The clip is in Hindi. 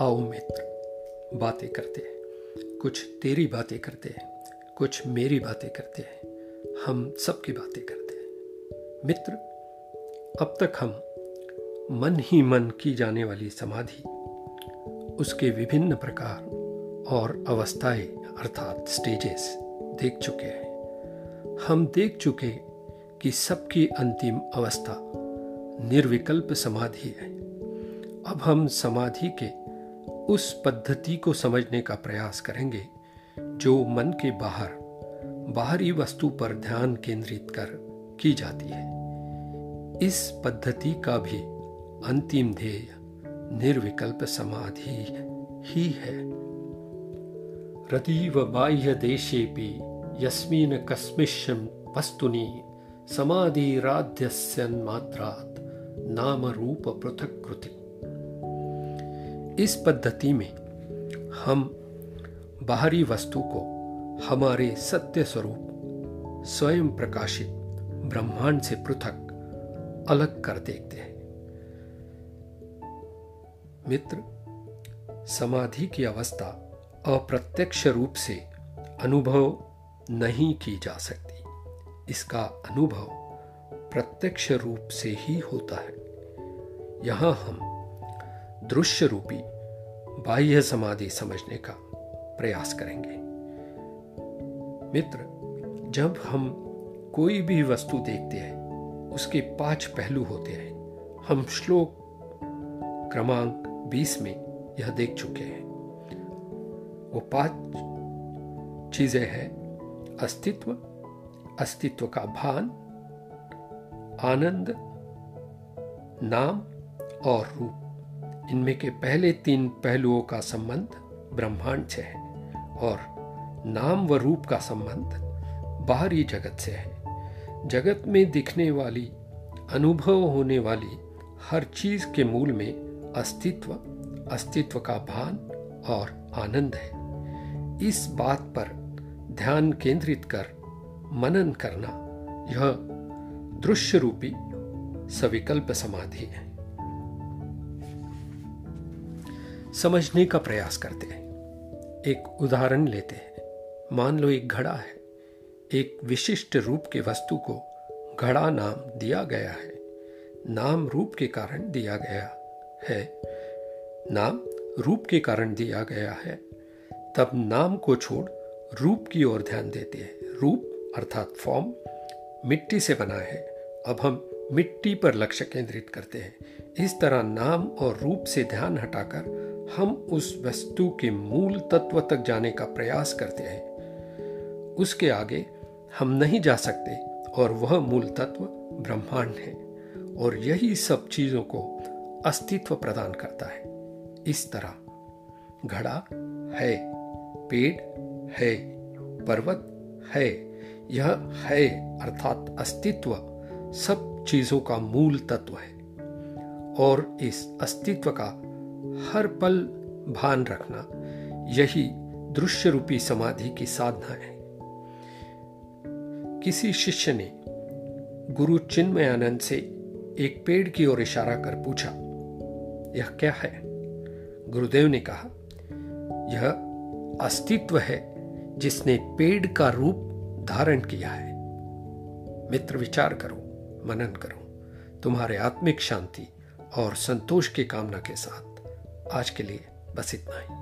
आओ मित्र, बातें करते हैं। कुछ तेरी बातें करते हैं, कुछ मेरी बातें करते हैं। हम सबकी बातें करते हैं। मित्र, अब तक हम मन ही मन की जाने वाली समाधि, उसके विभिन्न प्रकार और अवस्थाएँ अर्थात स्टेजेस देख चुके हैं। हम देख चुके कि सबकी अंतिम अवस्था निर्विकल्प समाधि है। अब हम समाधि के उस पद्धति को समझने का प्रयास करेंगे जो मन के बाहर, बाहरी वस्तु पर ध्यान केंद्रित कर की जाती है। इस पद्धति का भी अंतिम ध्येय निर्विकल्प समाधि ही है। रतीव बाह्य देशे भी यस्मिन कस्मिश्यम वस्तुनि समाधिराध्यस्यन्मात्रात् नाम रूप पृथक कृति इस पद्धति में हम बाहरी वस्तु को हमारे सत्य स्वरूप, स्वयं प्रकाशित ब्रह्मांड से पृथक, अलग कर देखते हैं। मित्र, समाधि की अवस्था अप्रत्यक्ष रूप से अनुभव नहीं की जा सकती। इसका अनुभव प्रत्यक्ष रूप से ही होता है। यहाँ हम दृश्य रूपी बाह्य समाधि समझने का प्रयास करेंगे। मित्र, जब हम कोई भी वस्तु देखते हैं, उसके पाँच पहलू होते हैं। हम श्लोक क्रमांक बीस में यह देख चुके हैं। वो पाँच चीज़ें हैं, अस्तित्व अस्तित्व का भान, आनंद, नाम और रूप। इनमें के पहले तीन पहलुओं का संबंध ब्रह्मांड से है और नाम व रूप का संबंध बाहरी जगत से है। जगत में दिखने वाली, अनुभव होने वाली हर चीज़ के मूल में अस्तित्व अस्तित्व का भान और आनंद है। इस बात पर ध्यान केंद्रित कर मनन करना यह दृश्य रूपी सविकल्प समाधि है। समझने का प्रयास करते हैं। एक उदाहरण लेते हैं। मान लो एक घड़ा है। एक विशिष्ट रूप के वस्तु को घड़ा नाम दिया गया है। नाम रूप के कारण दिया गया है। नाम रूप के कारण दिया गया है। तब नाम को छोड़ रूप की ओर ध्यान देते हैं। रूप अर्थात फॉर्म मिट्टी से बना है। अब हम मिट्टी पर लक्ष्य केंद्रित करते हैं। इस तरह नाम और रूप से ध्यान हटाकर हम उस वस्तु के मूल तत्व तक जाने का प्रयास करते हैं। उसके आगे हम नहीं जा सकते और वह मूल तत्व ब्रह्मांड है और यही सब चीज़ों को अस्तित्व प्रदान करता है। इस तरह घड़ा है, पेड़ है, पर्वत है, यह है अर्थात अस्तित्व सब चीज़ों का मूल तत्व है और इस अस्तित्व का हर पल भान रखना, यही दृश्य रूपी समाधि की साधना है। किसी शिष्य ने गुरु चिन्मय आनंद से एक पेड़ की ओर इशारा कर पूछा, यह क्या है? गुरुदेव ने कहा, यह अस्तित्व है जिसने पेड़ का रूप धारण किया है। मित्र विचार करो, मनन करो, तुम्हारे आत्मिक शांति और संतोष की कामना के साथ। आज के लिए बस इतना ही।